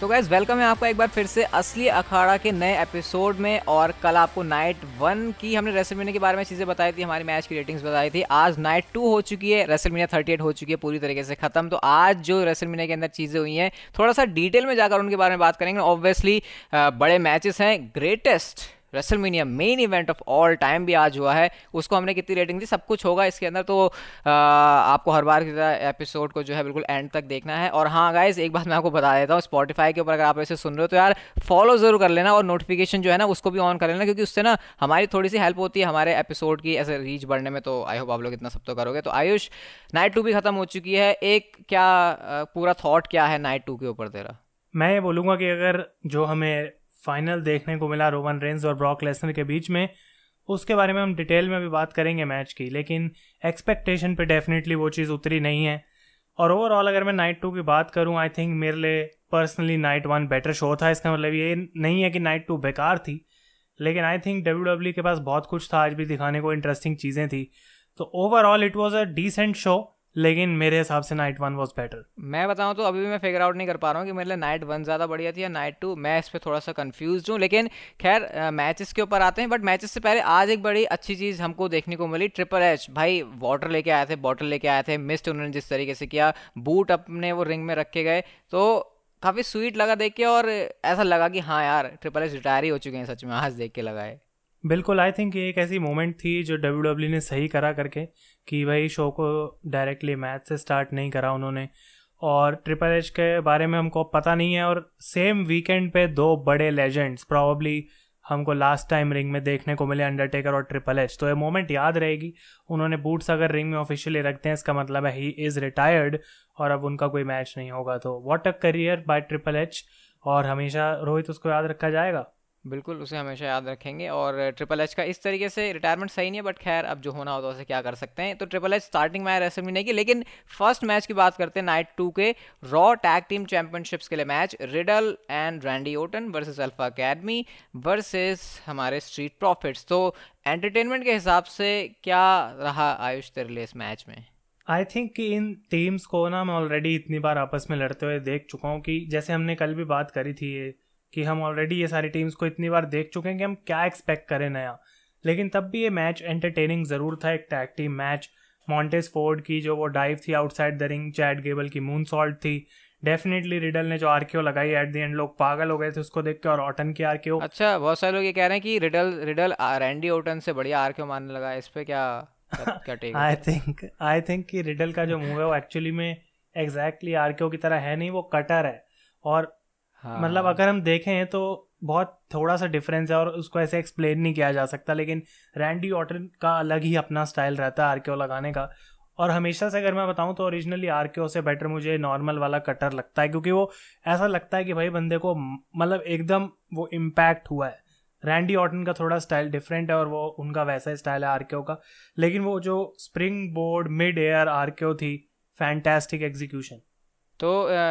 तो gas welcome है आपका एक बार फिर से असली अखाड़ा के नए एपिसोड में और कल आपको नाइट वन की हमने रेसलमीनिया के बारे में चीज़ें बताई थी, हमारी मैच की रेटिंग्स बताई थी। आज नाइट टू हो चुकी है रेसलमीनिया थर्टी एट हो चुकी है पूरी तरीके से खत्म। तो आज जो रेसलमीनिया के अंदर चीज़ें हुई हैं, थोड़ा सा डिटेल में जाकर उनके बारे में बात करेंगे। ऑब्वियसली बड़े मैचेस हैं greatest WrestleMania main event of all time भी आज हुआ है। उसको हमने कितनी रेटिंग दी? सब कुछ होगा इसके अंदर तो आ, आपको हर बार की तरह एपिसोड को जो है बिल्कुल एंड तक देखना है। और हाँ गाइज़ एक बात मैं आपको बता देता हूँ स्पॉटीफाई के ऊपर अगर आप ऐसे सुन रहे हो तो यार फॉलो ज़रूर कर लेना और नोटिफिकेशन जो है ना उसको भी ऑन कर लेना क्योंकि उससे ना हमारी थोड़ी सी हेल्प होती है हमारे एपिसोड की ऐसे रीच बढ़ने में। तो आई होप आप लोग इतना सब तो करोगे। तो आयुष नाइट टू भी खत्म हो चुकी है। एक क्या पूरा थॉट क्या है नाइट टू के ऊपर तेरा? मैं ये बोलूँगा कि अगर जो हमें फाइनल देखने को मिला रोवन रेंज और ब्रॉक लेसनर के बीच में। उसके बारे में हम डिटेल में भी बात करेंगे मैच की, लेकिन एक्सपेक्टेशन पे डेफिनेटली वो चीज़ उतरी नहीं है। और ओवरऑल अगर मैं नाइट टू की बात करूँ आई थिंक मेरे लिए personally night one better show था। इसका मतलब ये नहीं है कि नाइट टू बेकार थी, लेकिन आई थिंक डब्ल्यू डब्ल्यू के पास बहुत कुछ था। आज भी दिखाने को इंटरेस्टिंग चीज़ें थी। तो overall it was a decent show लेकिन मेरे हिसाब से नाइट वन वॉज़ बेटर मैं बताऊँ तो अभी भी मैं फिगर आउट नहीं कर पा रहा हूँ कि मेरे लिए नाइट वन ज़्यादा बढ़िया थी या नाइट टू मैं इस पर थोड़ा सा कंफ्यूज हूँ लेकिन खैर मैचेस के ऊपर आते हैं बट मैचेस से पहले आज एक बड़ी अच्छी चीज़ हमको देखने को मिली ट्रिपल एच भाई वाटर लेके आए थे बॉटल लेके आए थे मिस्ट उन्होंने जिस तरीके से किया बूट अपने वो रिंग में रखे गए। तो काफ़ी स्वीट लगा देख के और ऐसा लगा कि हाँ यार ट्रिपल एच रिटायर ही हो चुके हैं सच में आज देख के लगा है। बिल्कुल आई थिंक ये एक ऐसी मोमेंट थी जो डब्ल्यू डब्ल्यू ने सही करा करके। कि भाई शो को डायरेक्टली मैथ से स्टार्ट नहीं करा उन्होंने। और ट्रिपल एच के बारे में हमको पता नहीं है और सेम वीकेंड पे दो बड़े लेजेंड्स प्रॉब्ली हमको लास्ट टाइम रिंग में देखने को मिले अंडरटेकर और ट्रिपल एच तो ये मोमेंट याद रहेगी। उन्होंने बूट्स अगर रिंग में ऑफिशियली रखते हैं, इसका मतलब है ही इज़ रिटायर्ड और अब उनका कोई मैच नहीं होगा। तो what a career by triple H और हमेशा रोहित, उसको याद रखा जाएगा? बिल्कुल, उसे हमेशा याद रखेंगे। और ट्रिपल एच का इस तरीके से रिटायरमेंट सही नहीं है बट खैर, अब जो होना होता है, उसे क्या कर सकते हैं? तो ट्रिपल एच स्टार्टिंग में ऐसे भी नहीं की, लेकिन फ़र्स्ट मैच की बात करते हैं नाइट टू के रॉ टैग टीम चैंपियनशिप्स के लिए match Riddle and Randy Orton versus Alpha Academy versus हमारे स्ट्रीट प्रॉफिट्स तो एंटरटेनमेंट के हिसाब से क्या रहा आयुष तेरे इस मैच में? आई थिंक कि इन टीम्स को ना, मैं ऑलरेडी इतनी बार आपस में लड़ते हुए देख चुका हूँ कि जैसे हमने कल भी बात करी थी कि हम ऑलरेडी ये सारी टीम्स को इतनी बार देख चुके हैं कि हम क्या एक्सपेक्ट करें नया। लेकिन तब भी ये मैच एंटरटेनिंग ज़रूर था एक tag team match Montez Ford की जो वो डाइव थी outside the ring Chad Gable की मून सॉल्ट थी। डेफिनेटली रिडल ने जो आरकेओ लगाई एट द एंड लोग पागल हो गए थे उसको देख के और ऑटन की आरकेओ अच्छा बहुत सारे लोग ये कह रहे हैं कि रिडल रिडल रैंडी ओटन से बढ़िया आरकेओ मारने लगा इस पे क्या आई थिंक आई थिंक कि रिडल का जो मूव है वो एक्चुअली में एग्जैक्टली आरकेओ की तरह है नहीं वो कटर है। और हाँ। मतलब अगर हम देखें तो बहुत थोड़ा सा डिफरेंस है और उसको ऐसे एक्सप्लेन नहीं किया जा सकता, लेकिन रैंडी ऑटन का अलग ही अपना स्टाइल रहता है आरकेओ लगाने का। और हमेशा से अगर मैं बताऊँ तो ओरिजिनली आरकेओ से बेटर मुझे नॉर्मल वाला कटर लगता है, क्योंकि वो ऐसा लगता है कि भाई बंदे को मतलब एकदम वो इम्पैक्ट हुआ है। रैंडी ऑटन का थोड़ा स्टाइल डिफरेंट है और वो, उनका वैसा ही स्टाइल है आरकेओ का। लेकिन वो जो spring board mid air RKO थी फैंटेस्टिक एग्जीक्यूशन तो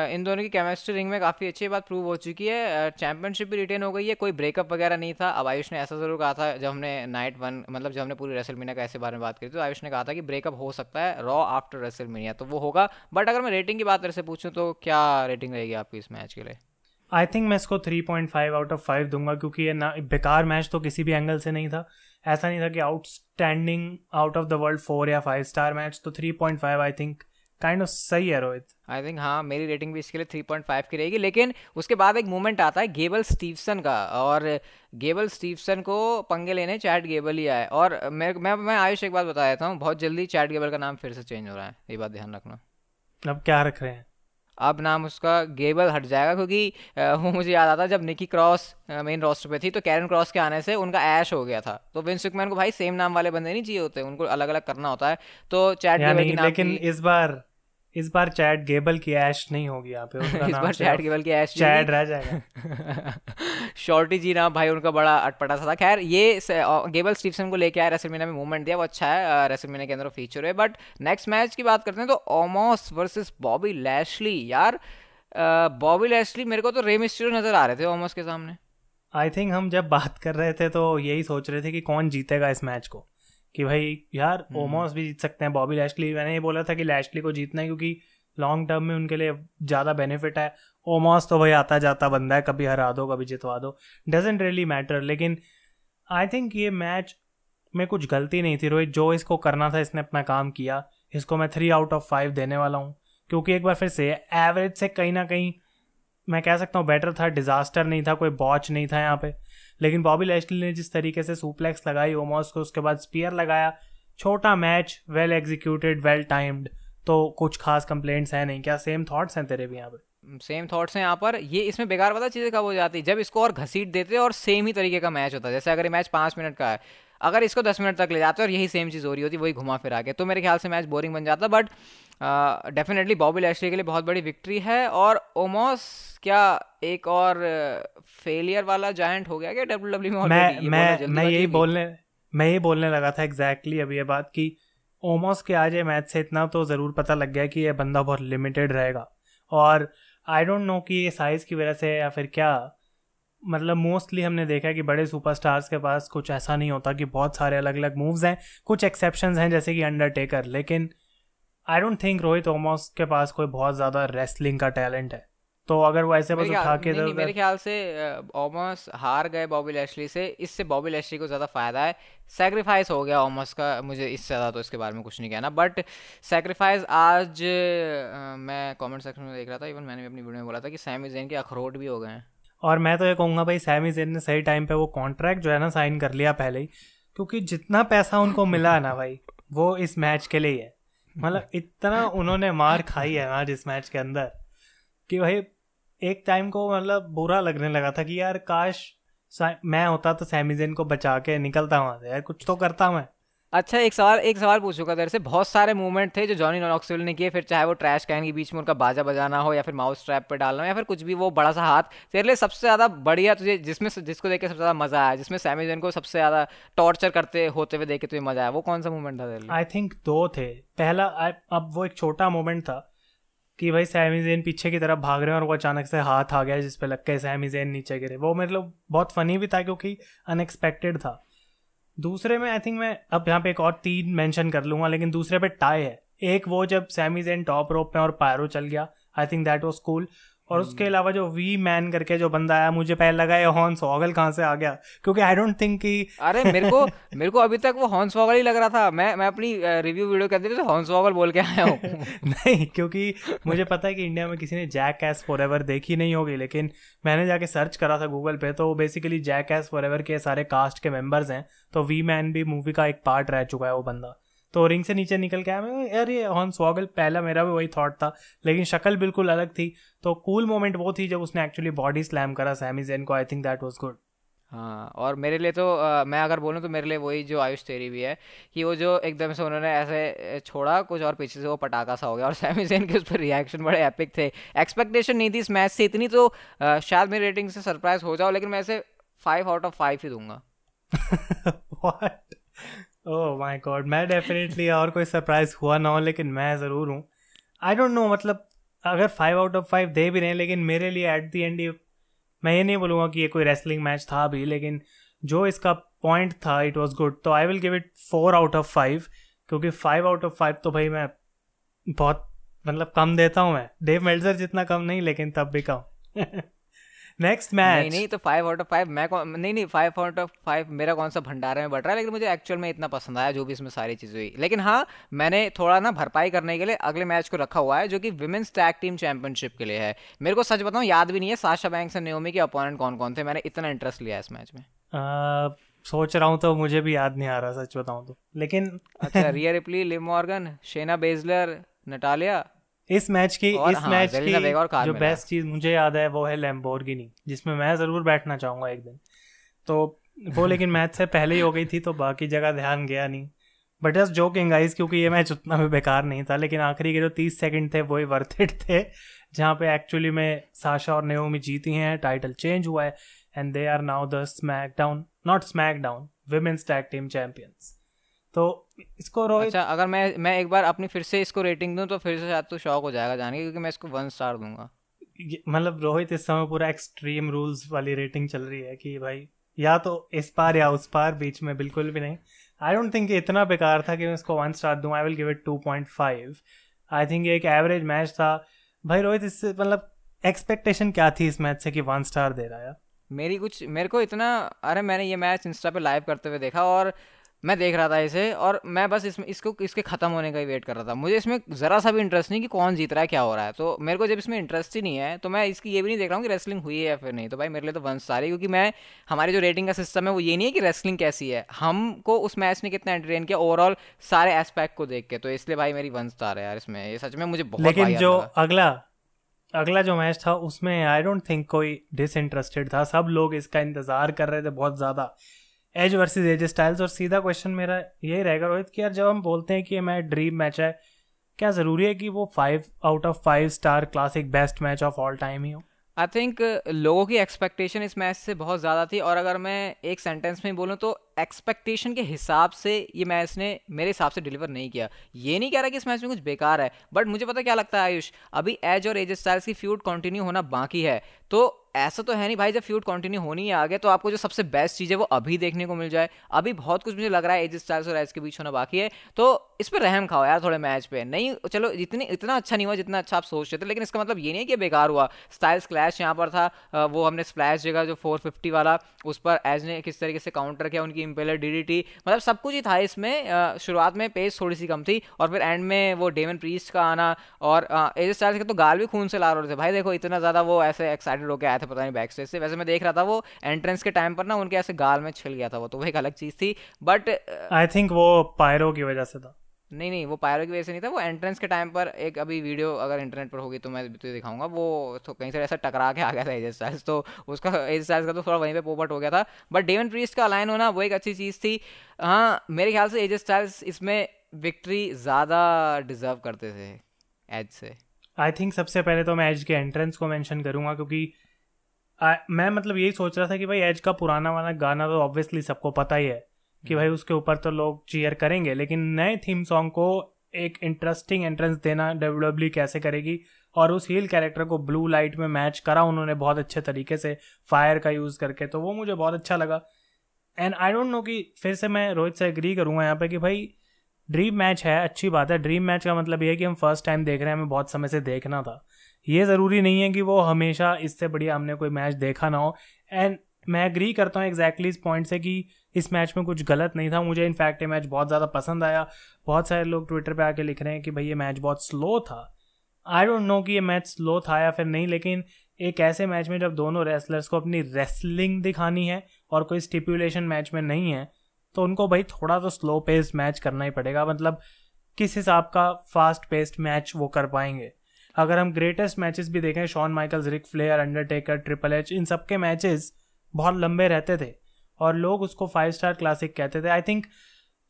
इन दोनों की केमिस्ट्री रिंग में काफ़ी अच्छी बात प्रूव हो चुकी है। चैंपियनशिप भी रिटेन हो गई है। कोई ब्रेकअप वगैरह नहीं था। अब आयुष ने ऐसा ज़रूर कहा था, जब हमने नाइट वन मतलब जब हमने पूरी रेसलमीनिया का ऐसे बारे में बात करी तो आयुष ने कहा था कि ब्रेकअप हो सकता है रॉ आफ्टर रेसलमीनिया तो वो होगा। बट अगर मैं रेटिंग की बात से पूछूँ तो क्या रेटिंग रहेगी आपकी इस मैच के लिए? आई थिंक मैं इसको 3.5 आउट ऑफ़ फाइव दूँगा, क्योंकि ये ना, बेकार मैच तो किसी भी एंगल से नहीं था। ऐसा नहीं था कि outstanding out of the world four या फाइव स्टार मैच तो 3.5 आई थिंक काइंड ऑफ़ सही है रोहित आई थिंक हाँ मेरी रेटिंग भी इसके लिए थ्री पॉइंट फाइव की रहेगी लेकिन उसके बाद एक मूवमेंट आता है गेबल स्टीवसन का और गेबल स्टीवसन को पंगे लेने चैट गेबल ही आए और मैं मैं मैं आयुष एक बात बता देता हूँ बहुत जल्दी चैट गेबल का नाम फिर से चेंज हो रहा है ये बात ध्यान रखना। अब क्या रख रहे हैं? अब नाम उसका गेबल हट जाएगा क्योंकि वो मुझे याद आता जब निकी क्रॉस मेन रोस्टर पे थी तो कैरन क्रॉस के आने से उनका ऐश हो गया था। तो विंस मैन को भाई सेम नाम वाले बंदे नहीं चाहिए होते उनको अलग अलग करना होता है। तो चैट गेबल की नाम लेकिन इस बार इस बार चैट गेबल की ऐश नहीं होगी यहाँ पे उसका इस नाम बार चैट केवल की ऐश चैट रह जाएगा। शॉर्टी जी ना भाई उनका बड़ा अटपटा सा था। खैर ये गेबल स्टीफसन को लेके आया रेसलमेनिया में मूवमेंट दिया वो अच्छा है रेसलमेनिया के अंदर फीचर है बट नेक्स्ट मैच की बात करते हैं तो ओमोस वर्सेस बॉबी लैशली। यार बॉबी लैशली मेरे को तो रे मिस्टीरियो नज़र आ रहे थे ओमोस के सामने। आई थिंक हम जब बात कर रहे थे तो यही सोच रहे थे कि कौन जीतेगा इस मैच को। कि भाई यार हम्म। ओमोस भी जीत सकते हैं। बॉबी लैशली मैंने ये बोला था कि लैशली को जीतना है क्योंकि लॉन्ग टर्म में उनके लिए ज़्यादा बेनिफिट है। ओमोस तो भाई आता जाता बंदा है कभी हरा दो कभी जितवा दो। डजेंट रियली मैटर लेकिन आई थिंक ये मैच में कुछ गलती नहीं थी रोहित। जो इसको करना था इसने अपना काम किया। इसको मैं थ्री आउट ऑफ़ फाइव देने वाला हूँ। क्योंकि एक बार फिर से एवरेज से कहीं ना कहीं मैं कह सकता हूँ बेटर था डिजास्टर नहीं था कोई बॉच नहीं था यहाँ पे। लेकिन बॉबी लैशली ने जिस तरीके से सुप्लेक्स लगाई, ओमोस को उसके बाद स्पीयर लगाया, छोटा match well executed well timed तो कुछ खास कंप्लेंट्स हैं नहीं। क्या सेम थॉट्स हैं तेरे भी यहाँ पे? सेम थॉट्स हैं यहाँ पर। ये इसमें बेकार पता चीज़ें कब हो जाती? जब इसको और घसीट देते और सेम ही तरीके का मैच होता जैसे अगर ये मैच पाँच मिनट का है, अगर इसको दस मिनट तक ले जाते और यही सेम चीज़ हो रही होती, वही घुमा फिरा के तो मेरे ख्याल से मैच बोरिंग बन जाता बट डेफिनेटली बॉबी लैशली के लिए बहुत बड़ी विक्ट्री है और ओमोस क्या एक और फेलियर वाला जायंट हो गया क्या डब्ल्यू डब्ल्यू में मैं बोलना मैं मैं यही बोलने मैं यही बोलने लगा था एग्जैक्टली exactly अभी ये बात कि ओमोस के आज ये मैच से इतना तो ज़रूर पता लग गया कि ये बंदा बहुत लिमिटेड रहेगा। और आई डोंट नो कि ये साइज़ की वजह से या फिर क्या मतलब मोस्टली हमने देखा है कि बड़े सुपरस्टार्स के पास कुछ ऐसा नहीं होता कि बहुत सारे अलग अलग मूव्स हैं कुछ एक्सेप्शन हैं जैसे कि अंडरटेकर लेकिन I don't think Rohit Omos के पास कोई बहुत ज़्यादा रेसलिंग का टैलेंट है। तो अगर वो ऐसे बस उठा के नहीं, मेरे ख्याल से ओमस हार गए बॉबी लैशली से इससे बॉबी लैशली को ज़्यादा फ़ायदा है। सेक्रीफाइस हो गया ओमस का मुझे इससे ज़्यादा तो इसके बारे में कुछ नहीं कहना बट सेक्रीफाइस आज मैं कमेंट सेक्शन में देख रहा था इवन मैंने भी अपनी वीडियो में बोला था कि सैमी जैन के अखरोट भी हो गए हैं। और मैं तो ये कहूँगा भाई सैमी जेन ने सही टाइम पे वो कॉन्ट्रैक्ट जो है ना साइन कर लिया पहले ही क्योंकि जितना पैसा उनको मिला है ना भाई वो इस मैच के लिए ही है। मतलब इतना उन्होंने मार खाई है आज इस मैच के अंदर कि भाई, एक टाइम को मतलब बुरा लगने लगा था कि यार काश मैं होता तो सैमी जेन को बचा के निकलता वहाँ से। यार कुछ तो करता मैं। अच्छा एक सवाल एक सवाल पूछूँगा तेरे से बहुत सारे मूवमेंट थे जो जॉनी नॉक्सविल ने किए, फिर चाहे वो ट्रैश कैन के बीच में उनका बाजा बजाना हो या फिर माउस ट्रैप पे डालना हो या फिर कुछ भी, वो बड़ा सा हाथ, तेरे लिए सबसे ज़्यादा बढ़िया तुझे, जिसमें जिसको देख के सबसे ज़्यादा मज़ा आया, जिसमें सैमी जैन को सबसे ज़्यादा टॉर्चर करते होते हुए देख के तुझे मज़ा आया, वो कौन सा मूवमेंट था तेरे लिए? आई थिंक दो थे। पहला अब वो एक छोटा मोमेंट था कि भाई सैमी जेन पीछे की तरफ़ भाग रहे हैं और वो अचानक से हाथ आ गया जिस पे लग के सैमी जेन नीचे गिरे। वो मतलब बहुत फनी भी था क्योंकि अनएक्सपेक्टेड था। दूसरे में आई थिंक मैं अब यहाँ पे एक और तीन मेंशन कर लूँगा, लेकिन दूसरे पे टाई है। एक वो जब सैमीज एंड टॉप रोप में और पायरो चल गया I think that was cool और उसके अलावा जो वी मैन करके जो बंदा आया मुझे पहले लगा ये हॉर्न सॉगल कहाँ से आ गया? क्योंकि आई डोंट थिंक कि अरे मेरे को मेरे को अभी तक वो हॉर्न्स वॉगल ही लग रहा था। मैं मैं अपनी रिव्यू वीडियो के अंदर हॉर्न्स वॉगल बोल के आया हूँ। नहीं क्योंकि मुझे पता है कि इंडिया में किसी ने जैक एस फॉर देखी नहीं होगी लेकिन मैंने जाके सर्च करा था गूगल पे तो बेसिकली जैक एस फॉर के सारे कास्ट के मेंबर्स हैं तो वी मैन भी मूवी का एक पार्ट रह चुका है वो बंदा। तो रिंग से नीचे निकल के आया मैं यार ये हॉर्न स्वागल पहला मेरा भी वही थॉट था लेकिन शक्ल बिल्कुल अलग थी। तो कूल मोमेंट वो थी जब उसने एक्चुअली बॉडी स्लैम करा सैमी जेन को I think that was good हाँ और मेरे लिए तो अ, मैं अगर बोलूँ तो मेरे लिए वही जो आयुष तेरी भी है कि वो जो एकदम से उन्होंने ऐसे छोड़ा कुछ और पीछे से वो पटाखा सा हो गया और सैमी जेन के उस पर रिएक्शन बड़े एपिक थे। एक्सपेक्टेशन नहीं थी इस मैच से इतनी तो अ, शायद मेरी रेटिंग से सरप्राइज़ हो जाओ लेकिन मैं इसे फाइव आउट ऑफ़ फाइव ही दूँगा। ओह माय गॉड मैं डेफिनेटली और कोई सरप्राइज़ हुआ ना हो, लेकिन मैं ज़रूर हूँ। आई डोंट नो मतलब अगर फाइव आउट ऑफ़ फाइव दे भी रहे हैं, लेकिन मेरे लिए एट दी एंड मैं ये नहीं बोलूँगा कि ये कोई रेसलिंग मैच था भी लेकिन जो इसका पॉइंट था इट वॉज़ गुड तो I will give it four out of five क्योंकि फाइव आउट ऑफ़ फाइव तो भाई मैं बहुत मतलब कम देता हूँ मैं। डेव मेल्जर जितना कम नहीं, लेकिन तब भी कम। नेक्स्ट मैच नहीं नहीं तो फाइव आउट ऑफ़ फाइव मैं कौन नहीं नहीं फाइव आउट ऑफ़ फाइव मेरा कौन सा भंडारे में बढ़ रहा है लेकिन मुझे एक्चुअल में इतना पसंद आया जो भी इसमें सारी चीज़ें हुई। लेकिन हाँ मैंने थोड़ा ना भरपाई करने के लिए अगले मैच को रखा हुआ है जो कि विमेंस टैग टीम चैंपियनशिप के लिए है। मेरे को सच बताऊँ याद भी नहीं है साशा बैंक्स और नियोमी के अपोनेंट कौन कौन थे मैंने इतना इंटरेस्ट लिया इस मैच में। आ, सोच रहा हूँ तो मुझे भी याद नहीं आ रहा सच बताऊँ तो। लेकिन अच्छा Rhea Ripley Liv Morgan Shayna Baszler Natalya इस मैच की इस हाँ, मैच और की जो बेस्ट चीज़ मुझे याद है वो है लैम्बोर्गिनी जिसमें मैं ज़रूर बैठना चाहूँगा एक दिन। तो वो लेकिन मैच से पहले ही हो गई थी तो बाकी जगह ध्यान गया नहीं। बट जस्ट जोकिंग गाइस क्योंकि ये मैच उतना भी बेकार नहीं था लेकिन आखिरी के जो तीस सेकंड थे वही वर्थ इट थे जहाँ पे एक्चुअली में साशा और नेओमी जीती हैं टाइटल चेंज हुआ है and they are now the SmackDown not SmackDown women's tag team champions तो इसको रोहित अच्छा अगर मैं मैं एक बार अपनी फिर से इसको रेटिंग दूँ तो फिर से शायद तो शौक हो जाएगा जाने क्योंकि मैं इसको वन स्टार दूँगा। मतलब रोहित इस समय पूरा एक्सट्रीम रूल्स वाली रेटिंग चल रही है कि भाई या तो इस पार या उस पार बीच में बिल्कुल भी नहीं। आई डोंट थिंक इतना बेकार था कि मैं इसको वन स्टार दूँ I will give it two point five I think एक एवरेज मैच था। भाई रोहित इससे मतलब एक्सपेक्टेशन क्या थी इस मैच से कि वन स्टार दे रहा है? मेरी कुछ मेरे को इतना अरे मैंने ये मैच इंस्टा पे लाइव करते हुए देखा और मैं देख रहा था इसे और मैं बस इसमें इसको इसके ख़त्म होने का ही वेट कर रहा था। मुझे इसमें ज़रा सा भी इंटरेस्ट नहीं कि कौन जीत रहा है क्या हो रहा है। तो मेरे को जब इसमें इंटरेस्ट ही नहीं है तो मैं इसकी ये भी नहीं देख रहा हूँ कि रेसलिंग हुई है या फिर नहीं। तो भाई मेरे लिए तो वन स्टार है क्योंकि मैं हमारी जो रेटिंग का सिस्टम है वो ये नहीं है कि रेसलिंग कैसी है। हमको उस मैच ने कितना एंटरटेन किया ओवरऑल सारे एस्पेक्ट को देख के तो इसलिए भाई मेरी वन स्टार है यार इसमें। ये सच में मुझे बहुत लेकिन जो अगला अगला जो मैच था उसमें आई डोंट थिंक कोई डिसइंटरेस्टेड था। सब लोग इसका इंतज़ार कर रहे थे बहुत ज़्यादा। एज वर्सेज एज स्टाइल्स, और सीधा क्वेश्चन मेरा यही रहेगा रोहित कि यार जब हम बोलते हैं कि मैच ड्रीम मैच है, क्या ज़रूरी है कि वो five out of five star classic best match of all time ही हो? आई थिंक लोगों की एक्सपेक्टेशन इस मैच से बहुत ज़्यादा थी, और अगर मैं एक सेंटेंस में बोलूँ तो एक्सपेक्टेशन के हिसाब से ये मैच ने मेरे हिसाब से डिलीवर नहीं किया। ये नहीं कह रहा कि इस मैच में कुछ बेकार है बट मुझे पता क्या लगता है आयुष? अभी एज और एज स्टाइल्स की फ्यूड कंटिन्यू होना बाकी है तो ऐसा तो है नहीं भाई, जब फ्यूड कंटिन्यू होनी है आगे तो आपको जो सबसे बेस्ट चीज़ है वो अभी देखने को मिल जाए। अभी बहुत कुछ मुझे लग रहा है एज स्टाइल्स और एज के बीच होना बाकी है। तो इस पर रहम खाओ यार थोड़े मैच पे। नहीं, चलो इतनी इतना अच्छा नहीं हुआ जितना अच्छा आप सोच रहे थे, लेकिन इसका मतलब ये नहीं है कि बेकार हुआ। स्टाइल्स क्लैश यहाँ पर था वो हमने स्प्लैश जगह जो फोर वाला, उस पर एज ने किस तरीके से काउंटर किया उनकी इम्पेलर डी मतलब सब कुछ ही था इसमें शुरुआत में पेस थोड़ी सी कम थी, और फिर एंड में वो डेमन प्रीस्ट का आना, और एज स्टाइल्स के तो गाल भी खून से ला रहे थे। भाई देखो, इतना ज़्यादा वो ऐसे एक्साइटेड होकर आए थे पता नहीं बैक स्टेज से। वैसे मैं देख रहा था वो एंट्रेंस के टाइम पर ना उनके ऐसे गाल में छिल गया था वो तो वो एक अलग चीज़ थी। बट आई थिंक वो पायरो की वजह से था। नहीं नहीं वो पायरो की वजह से नहीं था। वो एंट्रेंस के टाइम पर एक अभी वीडियो अगर इंटरनेट पर होगी तो मैं तो दिखाऊँगा। वो तो कहीं से ऐसा टकरा के आ गया था एज स्टाइल्स तो उसका एज स्टाइल्स का तो थोड़ा वहीं पे पोपट हो गया था। बट डेवन प्रीस्ट का अलाइन होना वो एक अच्छी चीज़ थी। हाँ मेरे ख्याल से एज स्टाइल्स इसमें विक्ट्री ज़्यादा डिजर्व करते थे एज से। आई थिंक सबसे पहले तो मैं एज के एंट्रेंस को मैंशन करूँगा क्योंकि आ, मैं मतलब यही सोच रहा था कि भाई एज का पुराना वाला गाना तो ऑब्वियसली सबको पता ही है कि भाई उसके ऊपर तो लोग चीयर करेंगे लेकिन नए थीम सॉन्ग को एक इंटरेस्टिंग एंट्रेंस देना डब्ल्यू कैसे करेगी और उस हील कैरेक्टर को ब्लू लाइट में मैच करा उन्होंने बहुत अच्छे तरीके से फायर का यूज़ करके तो वो मुझे बहुत अच्छा लगा। एंड आई डोंट नो कि फिर से मैं रोहित से एग्री करूँगा यहाँ पे कि भाई ड्रीम मैच है अच्छी बात है। ड्रीम मैच का मतलब ये है कि हम फ़र्स्ट टाइम देख रहे हैं हमें बहुत समय से देखना था। ये ज़रूरी नहीं है कि वो हमेशा इससे बढ़िया हमने कोई मैच देखा ना हो। एंड मैं एग्री करता हूँ एग्जैक्टली इस पॉइंट से कि इस मैच में कुछ गलत नहीं था। मुझे इनफैक्ट ये मैच बहुत ज़्यादा पसंद आया। बहुत सारे लोग ट्विटर पे आके लिख रहे हैं कि भाई ये मैच बहुत स्लो था। आई डोंट नो कि ये मैच स्लो था या फिर नहीं, लेकिन एक ऐसे मैच में जब दोनों रेसलर्स को अपनी रेसलिंग दिखानी है और कोई स्टिपुलेशन मैच में नहीं है तो उनको भाई थोड़ा तो स्लो पेस्ड मैच करना ही पड़ेगा। मतलब किस हिसाब का फास्ट पेस्ड मैच वो कर पाएँगे। अगर हम ग्रेटेस्ट मैचेस भी देखें Shawn Michaels Ric Flair Undertaker triple H इन सबके मैचेस बहुत लंबे रहते थे और लोग उसको फाइव स्टार क्लासिक कहते थे। आई थिंक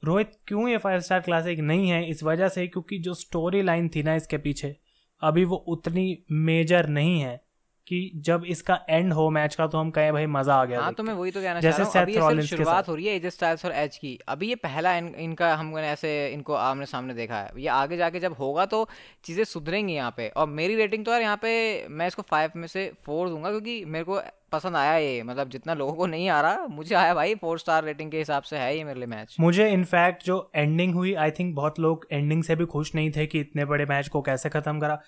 रोहित क्यों ये फाइव स्टार क्लासिक नहीं है? इस वजह से क्योंकि जो स्टोरी लाइन थी ना इसके पीछे, अभी वो उतनी मेजर नहीं है। कि जब इसका एंड हो मैच का तो हम कहें भाई मज़ा आ गया हाँ तो मैं वही तो कहना जैसे चाह रहा हूँ शुरुआत हो रही है एज स्टाइल्स और एज की। अभी ये पहला इन, इनका हमने ऐसे इनको आमने सामने देखा है। ये आगे जाके जब होगा तो चीज़ें सुधरेंगी यहाँ पे। और मेरी रेटिंग तो यार यहाँ पे मैं इसको फाइव में से फोर दूँगा क्योंकि मेरे को पसंद आया ये। मतलब जितना लोगों को नहीं आ रहा मुझे आया भाई फोर स्टार रेटिंग के हिसाब से है ये मेरे लिए मैच मुझे इनफैक्ट जो एंडिंग हुई आई थिंक बहुत लोग एंडिंग से भी खुश नहीं थे कि इतने बड़े मैच को कैसे खत्म करा।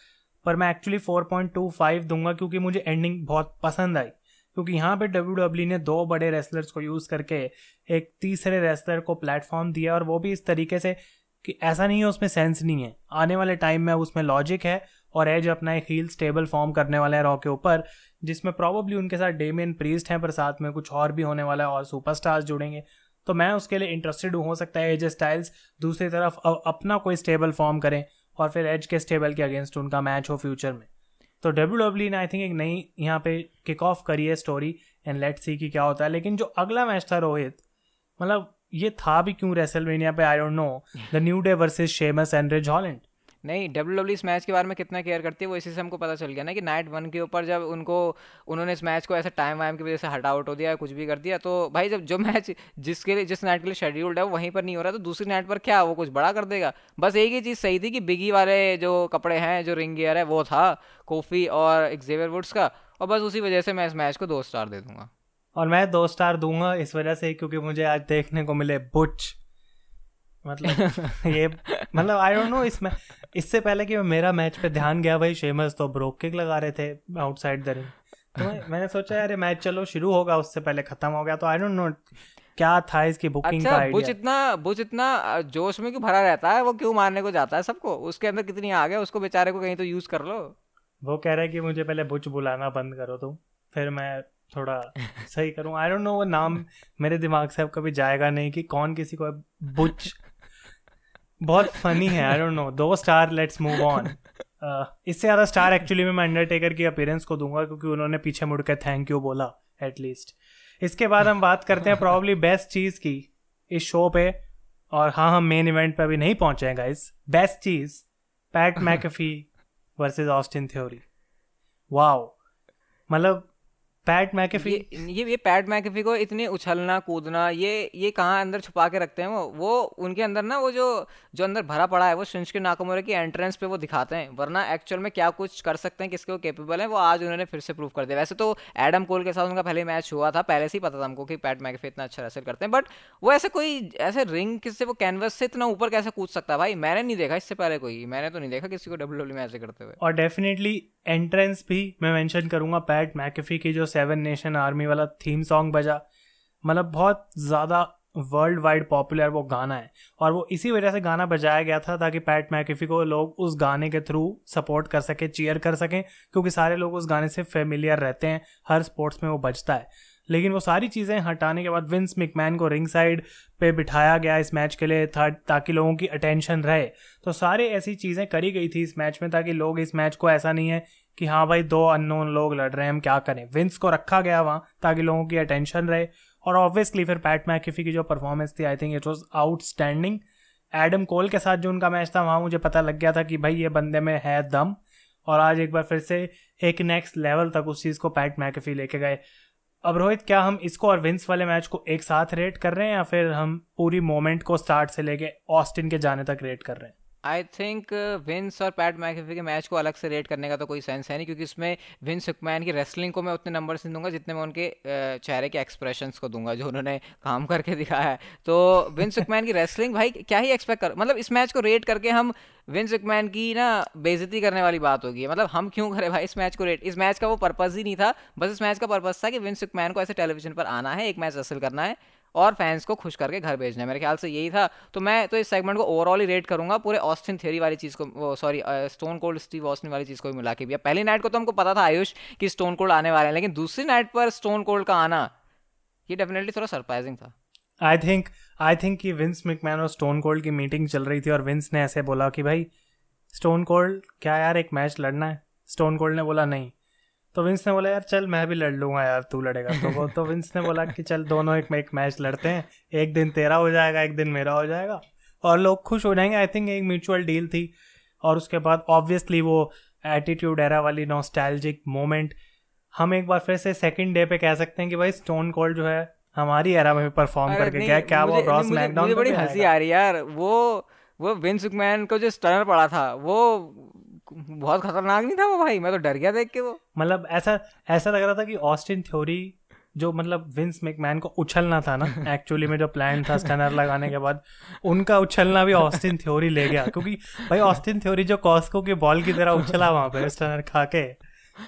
पर मैं एक्चुअली 4.25 दूँगा क्योंकि मुझे एंडिंग बहुत पसंद आई। क्योंकि यहाँ पे डब्ल्यू डब्ल्यू ने दो बड़े रेसलर्स को यूज़ करके एक तीसरे रेसलर को प्लेटफॉर्म दिया और वो भी इस तरीके से कि ऐसा नहीं है, उसमें सेंस नहीं है। आने वाले टाइम में उसमें लॉजिक है और एज अपना एक हील स्टेबल फॉर्म करने वाले हैं रॉ के ऊपर, जिसमें प्रॉबली उनके साथ डेमियन प्रीस्ट हैं, पर साथ में कुछ और भी होने वाला है और सुपरस्टार्स जुड़ेंगे। तो मैं उसके लिए इंटरेस्टेड हूँ, हो सकता है एज स्टाइल्स दूसरी तरफ़ अपना कोई स्टेबल फॉर्म करें। और फिर एज के स्टेबल के अगेंस्ट उनका मैच हो फ्यूचर में। तो डब्ल्यू डब्ल्यू ने आई थिंक एक नई यहाँ पे किक ऑफ़ करी है स्टोरी एंड लेट सी कि क्या होता है। लेकिन जो अगला मैच था रोहित मतलब ये था भी क्यों रेसलमेनिया पे? I don't know the New Day versus Sheamus and Ridge Holland नहीं डब्ल्यू डब्ल्यू इस मैच के बारे में कितना केयर करती है वो इसी से हमको पता चल गया ना कि नाइट वन के ऊपर जब उनको उन्होंने इस मैच को ऐसे टाइम वाइम की वजह से हट आउट हो दिया कुछ भी कर दिया तो भाई जब जो मैच जिसके लिए जिस नाइट के लिए शेड्यूल्ड है वो वहीं पर नहीं हो रहा तो दूसरी नाइट पर क्या वो कुछ बड़ा कर देगा? बस एक ही चीज़ सही थी कि बिगी वाले जो कपड़े हैं जो रिंग गियर है वो था कोफी और एक्जेवियर वुड्स का और बस उसी वजह से मैं इस मैच को दो स्टार दे दूँगा। और मैं दो स्टार दूँगा इस वजह से क्योंकि मुझे आज देखने को मिले बुच मतलब ये मतलब आई डोंट नो इसमें इससे पहले कि मेरा मैच पे ध्यान गया भाई शेमस तो ब्रोक किक लगा रहे थे आउटसाइड द रिंग तो मैं, मैंने सोचा यार मैच चलो शुरू होगा उससे पहले खत्म हो गया। तो आई डोंट नो क्या था इसकी बुकिंग अच्छा, का बुच इतना बुच इतना जोश में क्यों भरा रहता है? वो क्यों मारने को जाता है सबको? उसके अंदर कितनी आ गया उसको बेचारे को कहीं तो यूज़ कर लो। वो कह रहा है कि मुझे पहले बुच बुलाना बंद करो तुम फिर मैं थोड़ा सही करूँ। आई डोंट नो वो नाम मेरे दिमाग से अब कभी जाएगा नहीं कि कौन किसी को बुच बहुत फनी है आई डोंट नो दो स्टार लेट्स मूव ऑन इससे ज़्यादा स्टार एक्चुअली में मैं अंडरटेकर की अपीयरेंस को दूँगा क्योंकि उन्होंने पीछे मुड़ के थैंक यू बोला एटलीस्ट इसके बाद हम बात करते हैं प्रॉब्ली बेस्ट चीज़ की इस शो पे. और हाँ हम मेन इवेंट पे अभी नहीं पहुँचे हैं गाइस बेस्ट चीज़ Pat McAfee versus Austin Theory wow मतलब पैट मैकेफी ये ये ये पैट मैकेफी को इतने उछलना कूदना ये ये कहाँ अंदर छुपा के रखते हैं वो? वो उनके अंदर ना वो जो जो अंदर भरा पड़ा है वो शिंस्के नाकोमोरे की एंट्रेंस पे वो दिखाते हैं। वरना एक्चुअल में क्या कुछ कर सकते हैं किसके वो केपेबल है वो आज उन्होंने फिर से प्रूव कर दिया। वैसे तो एडम कोल के साथ उनका पहले मैच हुआ था पहले से ही पता था हमको कि पैट मैकेफी इतना अच्छा रेसल करते हैं। बट वो ऐसे कोई ऐसे रिंग किससे वो कैनवस से इतना ऊपर कैसे कूद सकता है भाई? मैंने नहीं देखा इससे पहले कोई मैंने तो नहीं देखा किसी को डब्ल्यू डब्ल्यू में ऐसे करते हुए। और डेफिनेटली एंट्रेंस भी मैं मेंशन करूँगा पैट मैकेफी की जो सेवन नेशन आर्मी वाला थीम सॉन्ग बजा। मतलब बहुत ज़्यादा वर्ल्ड वाइड पॉपुलर वो गाना है। और वो इसी वजह से गाना बजाया गया था ताकि पैट मैकेफी को लोग उस गाने के थ्रू सपोर्ट कर सकें चीयर कर सकें, क्योंकि सारे लोग उस गाने से फेमिलियर रहते हैं, हर स्पोर्ट्स में वो बजता है। लेकिन वो सारी चीज़ें हटाने के बाद विंस मिकमैन को रिंग साइड पे बिठाया गया इस मैच के लिए, था, ताकि लोगों की अटेंशन रहे। तो सारे ऐसी चीज़ें करी गई थी इस मैच में, ताकि लोग इस मैच को, ऐसा नहीं है कि हाँ भाई, दो अननोन लोग लड़ रहे हैं, हम क्या करें? विंस को रखा गया वहाँ, ताकि लोगों की अटेंशन रहे। और ऑब्वियसली फिर पैट मैकिफी की जो परफॉर्मेंस थी I think it was outstanding Adam Cole के साथ जो उनका मैच था, वहाँ मुझे पता लग गया था कि भाई, ये बंदे में है दम। और आज एक बार फिर से एक नेक्स्ट लेवल तक उस चीज़ को पैट मैकेफी लेके गए। अब रोहित, क्या हम इसको और विंस वाले मैच को एक साथ रेट कर रहे हैं या फिर हम पूरी मोमेंट को स्टार्ट से लेके ऑस्टिन के जाने तक रेट कर रहे हैं? आई थिंक विंस और पैट मैकेफी के मैच को अलग से रेट करने का तो कोई सेंस है नहीं, क्योंकि इसमें विंस हुकमैन की रेसलिंग को मैं उतने नंबर से दूँगा जितने मैं उनके चेहरे के एक्सप्रेशंस को दूँगा, जो उन्होंने काम करके दिखाया है। तो विंस हुकमैन की रेसलिंग भाई, क्या ही एक्सपेक्ट कर मतलब इस मैच को रेट करके हम विंस हुकमैन की ना बेइज्जती करने वाली बात होगी। मतलब हम क्यों करें भाई इस मैच को रेट इस मैच का वो पर्पज़ ही नहीं था, बस इस मैच का पर्पज़ था कि विंस हुकमैन को ऐसे टेलीविज़न पर आना है, एक मैच हासिल करना है। और फैंस को खुश करके घर भेजना है। मेरे ख्याल से यही था। तो मैं तो इस सेगमेंट को ओवरऑल ही रेट करूँगा। पूरे ऑस्टिन थियरी वाली चीज़ को sorry Stone Cold Steve Austin वाली चीज़ को भी मिला के भी। पहली नाइट को तो हमको पता था आयुष कि स्टोन कोल्ड आने वाले हैं, लेकिन दूसरी नाइट पर स्टोन कोल्ड का आना, ये डेफिनेटली थोड़ा सरप्राइजिंग था। आई थिंक आई थिंक कि विंस मिकमैन और स्टोन कोल्ड की मीटिंग चल रही थी और विंस ने ऐसे बोला कि भाई स्टोन कोल्ड क्या यार एक मैच लड़ना है? स्टोन कोल्ड ने बोला, नहीं। तो विंस ने बोला यार चल मैं भी लड़ लूँगा यार तू लड़ेगा। तो वो तो विंस ने बोला कि चल दोनों एक एक मैच लड़ते हैं। एक दिन तेरा हो जाएगा एक दिन मेरा हो जाएगा। और लोग खुश हो जाएँगे। आई थिंक एक म्यूचुअल डील थी। और उसके बाद ऑब्वियसली वो एटीट्यूड एरा वाली नॉस्टैल्जिक मोमेंट हम एक बार फिर से सेकंड डे पे कह सकते हैं कि भाई स्टोन कोल्ड जो है हमारी एरा में परफॉर्म करके क्या क्या वो रॉस मैकडाउन बड़ी हँसी आ रही यार। वो वो विंस मैन को जो स्टनर पड़ा था वो बहुत खतरनाक नहीं था वो भाई? मैं तो डर गया देख के वो। मतलब ऐसा ऐसा लग रहा था कि ऑस्टिन थ्योरी जो मतलब विंस मैकमैन को उछलना था ना एक्चुअली में जो प्लान था स्टनर लगाने के बाद उनका उछलना भी ऑस्टिन थ्योरी ले गया। क्योंकि भाई ऑस्टिन थ्योरी जो कॉस्को के बॉल की तरह उछला वहाँ पे स्टनर खा के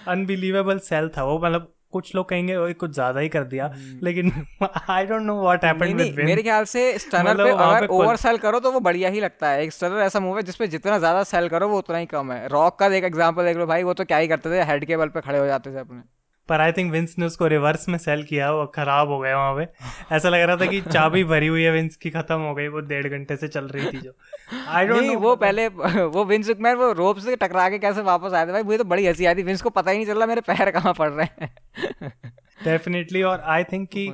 अनबिलीवेबल सेल था वो। मतलब कुछ लोग कहेंगे वो कुछ ज़्यादा ही कर दिया। हम्म। लेकिन I don't know what happened with Vin मेरे ख्याल से स्टनर मतलब पे अगर ओवर सेल करो तो वो बढ़िया ही लगता है। एक स्टनर ऐसा मूव है जिसपे जितना ज़्यादा सेल करो वो उतना ही कम है। रॉक का एक एग्जांपल देख लो भाई वो तो क्या ही करते थे हेड के बल पे खड़े हो जाते थे अपने। पर आई थिंक विंस ने उसको रिवर्स में सेल किया वो खराब हो गया वहाँ पे। ऐसा लग रहा था कि चाबी भरी हुई है विंस की खत्म हो गई वो डेढ़ घंटे से चल रही थी जो। आई डोंट नो वो पहले वो विंस मैन वो रोप से टकरा के कैसे वापस आए थे? भाई मुझे तो बड़ी हँसी आई थी। विंस को पता ही नहीं चल रहा मेरे पैर कहाँ पड़ रहे हैं। डेफिनेटली और आई थिंक कि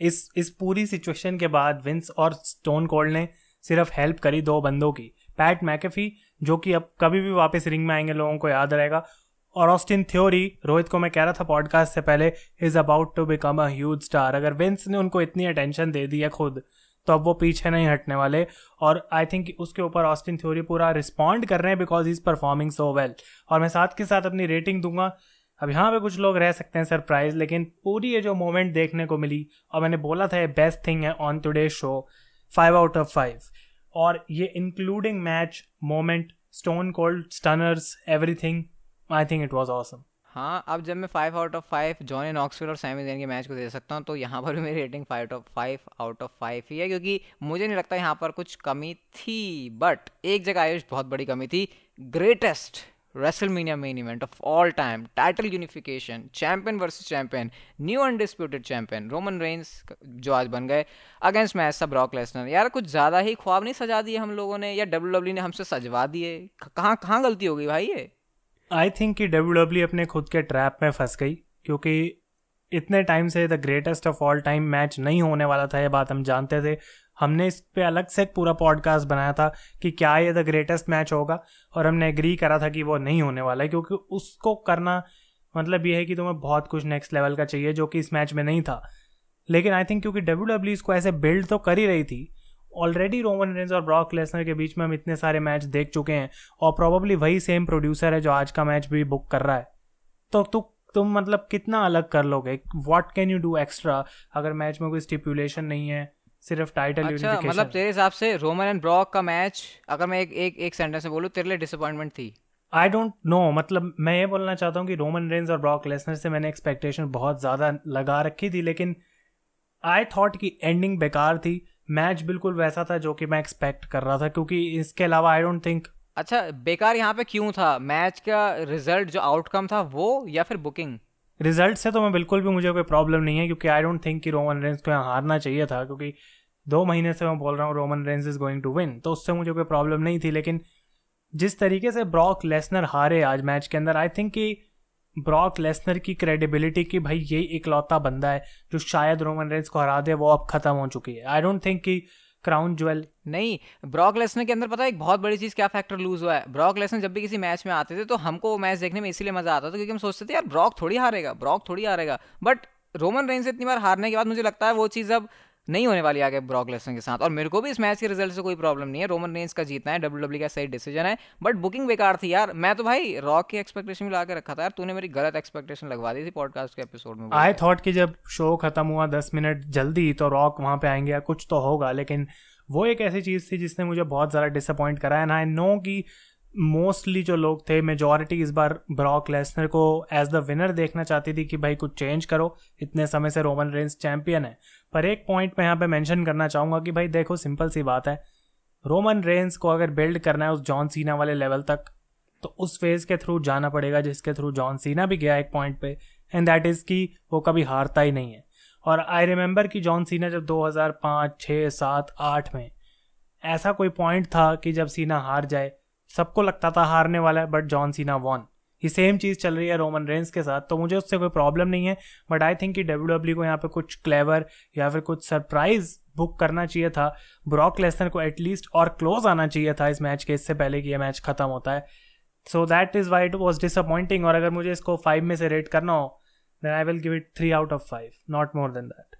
इस इस पूरी सिचुएशन के बाद विंस और स्टोन कोल्ड ने सिर्फ़ हेल्प करी दो बंदों की। पैट मैकेफी जो कि अब कभी भी वापस रिंग में आएँगे लोगों को याद रहेगा। और ऑस्टिन थ्योरी रोहित को मैं कह रहा था पॉडकास्ट से पहले is about to become a huge star अगर विंस ने उनको इतनी अटेंशन दे दी है खुद तो अब वो पीछे नहीं हटने वाले। और आई थिंक उसके ऊपर ऑस्टिन थ्योरी पूरा रिस्पॉन्ड कर रहे हैं because is performing so well और मैं साथ के साथ अपनी रेटिंग दूँगा। अब यहाँ पे कुछ लोग रह सकते हैं सरप्राइज़ लेकिन पूरी ये जो मोमेंट देखने को मिली, और मैंने बोला था ये बेस्ट थिंग है on today show five out of five और ये including match moment Stone Cold stunners everything I think it was awesome हाँ अब जब मैं five out of five John and Oxford और सैमी जैन के मैच को दे सकता हूँ तो यहाँ पर भी मेरी rating five out of five out of five ही है क्योंकि मुझे नहीं लगता यहाँ पर कुछ कमी थी बट एक जगह आयुष बहुत बड़ी कमी थी greatest WrestleMania main event of all time, title unification, champion versus champion, new undisputed champion, Roman Reigns जो आज बन गए अगेंस्ट मैच था ब्रॉक लेसनर यार कुछ ज़्यादा ही ख्वाब नहीं सजा दिए हम लोगों ने या डब्ल्यू डब्ल्यू ने हमसे सजवा दिए? कहाँ कहाँ गलती हो गई भाई ये? आई थिंक कि डब्ल्यू डब्ल्यू अपने खुद के ट्रैप में फंस गई, क्योंकि इतने टाइम से the greatest of all time match नहीं होने वाला था, ये बात हम जानते थे। हमने इस पे अलग से एक पूरा पॉडकास्ट बनाया था कि क्या ये द ग्रेटेस्ट मैच होगा, और हमने एग्री करा था कि वो नहीं होने वाला है, क्योंकि उसको करना मतलब ये है कि तुम्हें बहुत कुछ नेक्स्ट लेवल का चाहिए, जो कि इस मैच में नहीं था। लेकिन आई थिंक क्योंकि डब्ल्यू डब्ल्यू इसको ऐसे बिल्ड तो कर ही रही थी ऑलरेडी रोमन रेंज और ब्रॉक लेसनर के बीच में हम इतने सारे मैच देख चुके हैं और प्रॉबली वही सेम प्रोड्यूसर है जो आज का मैच भी बुक कर रहा है। तो तु, तुम मतलब कितना अलग कर लोगे? What can you do extra अगर मैच में कोई स्टिपुलेशन नहीं है सिर्फ़ टाइटल अच्छा मतलब तेरे हिसाब से रोमन एंड ब्रॉक का मैच अगर मैं एक एक एक सेंटेंस में बोलूँ तेरे लिए डिसअपॉइंटमेंट थी? आई डोंट नो मतलब मैं ये बोलना चाहता हूँ कि रोमन रेंज और ब्रॉक लेसनर से मैंने एक्सपेक्टेशन बहुत ज़्यादा लगा रखी थी लेकिन आई थॉट कि एंडिंग बेकार थी। मैच बिल्कुल वैसा था जो कि मैं एक्सपेक्ट कर रहा था क्योंकि इसके अलावा आई डोंट थिंक अच्छा बेकार यहाँ पे क्यों था? मैच का रिज़ल्ट जो आउटकम था वो या फिर बुकिंग रिज़ल्ट से तो मैं बिल्कुल भी मुझे कोई प्रॉब्लम नहीं है क्योंकि आई डोंट थिंक कि रोमन रेंज को यहाँ हारना चाहिए था क्योंकि दो महीने से मैं बोल रहा हूँ Roman Reigns is going to win तो उससे मुझे कोई प्रॉब्लम नहीं थी लेकिन जिस तरीके से ब्रॉक लेसनर हारे आज मैच के अंदर आई थिंक कि ब्रॉक लेसनर की क्रेडिबिलिटी की भाई यही इकलौता बंदा है, जो शायद रोमन रेंज को हरा दे, वो अब खत्म हो चुकी है। आई डोंट थिंक कि क्राउन ज्वेल नहीं, ब्रॉक लेसनर के अंदर पता है एक बहुत बड़ी चीज़ क्या फैक्टर लूज हुआ है? ब्रॉक लेसनर जब भी किसी मैच में आते थे तो हमको वो मैच देखने में इसीलिए मज़ा आता था, क्योंकि हम सोचते थे, यार ब्रॉक थोड़ी हारेगा, ब्रॉक थोड़ी हारेगा। बट रोमन रेंज से इतनी बार हारने के बाद मुझे लगता है वो चीज़ अब नहीं होने वाली आगे ब्रॉक लेसन के साथ। और मेरे को भी इस मैच के रिज़ल्ट से कोई प्रॉब्लम नहीं है। रोमन रेंज का जीतना है डब्ल्यू डब्ल्यू का सही डिसीज़न है। बट बुकिंग बेकार थी यार। मैं तो भाई रॉक की एक्सपेक्टेशन भी ला के रखा था यार। तूने मेरी गलत एक्सपेक्टेशन लगवा दी थी पॉडकास्ट के एपिसोड में। आई थॉट कि जब शो खत्म हुआ दस मिनट जल्दी तो रॉक वहाँ पे आएँगे या कुछ तो होगा। लेकिन वो एक ऐसी चीज़ थी जिसने मुझे बहुत ज़्यादा डिसअपॉइंट करा। एंड आई नो कि मोस्टली जो लोग थे मेजोरिटी इस बार ब्रॉक लेसनर को एज द विनर देखना चाहती थी कि भाई कुछ चेंज करो। इतने समय से रोमन रेंज चैंपियन है। पर एक पॉइंट मैं यहाँ पे मेंशन करना चाहूँगा कि भाई देखो सिंपल सी बात है। रोमन रेंस को अगर बिल्ड करना है उस जॉन सीना वाले लेवल तक तो उस फ़ेज़ के थ्रू जाना पड़ेगा जिसके थ्रू जॉन सीना भी गया एक पॉइंट पे। एंड दैट इज़ कि वो कभी हारता ही नहीं है। और आई रिमेंबर कि जॉन सीना जब 2005, 6, 7, 8 में ऐसा कोई पॉइंट था कि जब सीना हार जाए सबको लगता था हारने वाला है बट जॉन सीना वॉन ये सेम चीज़ चल रही है रोमन रेंस के साथ तो मुझे उससे कोई प्रॉब्लम नहीं है बट आई थिंक कि डब्ल्यू डब्ल्यू को यहाँ पे कुछ क्लेवर या फिर कुछ सरप्राइज़ बुक करना चाहिए था। ब्रॉक लेसनर को एटलीस्ट और क्लोज आना चाहिए था इस मैच के इससे पहले कि यह मैच खत्म होता है। So that is why it was disappointing और अगर मुझे इसको फाइव में से रेट करना हो then I will give it three out of five not more than that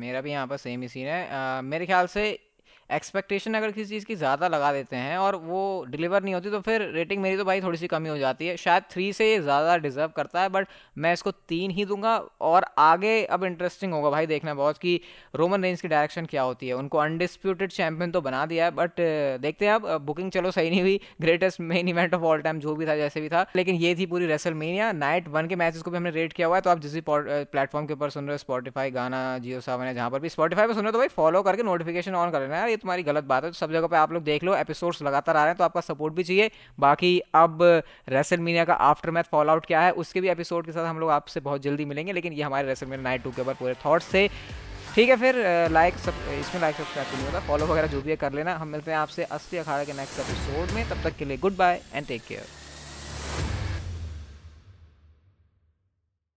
मेरा भी यहाँ पर सेम ही सीन है। uh, मेरे ख्याल से एक्सपेक्टेशन अगर किसी चीज़ की ज़्यादा लगा देते हैं और वो डिलीवर नहीं होती तो फिर रेटिंग मेरी तो भाई थोड़ी सी कमी हो जाती है। शायद थ्री से ये ज़्यादा डिजर्व करता है बट मैं इसको तीन ही दूँगा और आगे अब इंटरेस्टिंग होगा भाई देखना बहुत कि रोमन रेंज की डायरेक्शन क्या होती है। उनको अनडिस्प्यूटेड चैंपियन तो बना दिया है बट देखते हैं अब बुकिंग चलो सही नहीं हुई greatest main event of all time जो भी था, जैसे भी था, लेकिन ये थी पूरी रेसल मेनिया नाइट वन के मैचेस को भी हमने रेट किया हुआ है तो आप जिस भी प्लेटफॉर्म के ऊपर सुन रहे हो स्पॉटीफाई गाना जियो सेवन है, जहाँ पर भी स्पॉटीफाई पर सुन रहे हो तो भाई फॉलो करके नोटिफिकेशन ऑन कर लेना यार तुम्हारी गलत बात है। तो सब जगह पे आप लोग देख लो एपिसोड्स लगातार आ रहे हैं तो आपका सपोर्ट भी चाहिए। बाकी अब रेसल मीनिया का आफ्टर मैथ फॉल आउट क्या है, उसके भी एपिसोड के साथ हम लोग आपसे बहुत जल्दी मिलेंगे, लेकिन ये हमारे रेसल मीनिया नाइट टू के ऊपर पूरे थॉट्स थे। ठीक है फिर लाइक सब इसमें लाइक सब्सक्राइब नहीं होता फॉलो वगैरह जो भी है कर लेना। हम मिलते हैं आपसे अस्सी अखाड़ा के नेक्स्ट एपिसोड में। तब तक के लिए goodbye and take care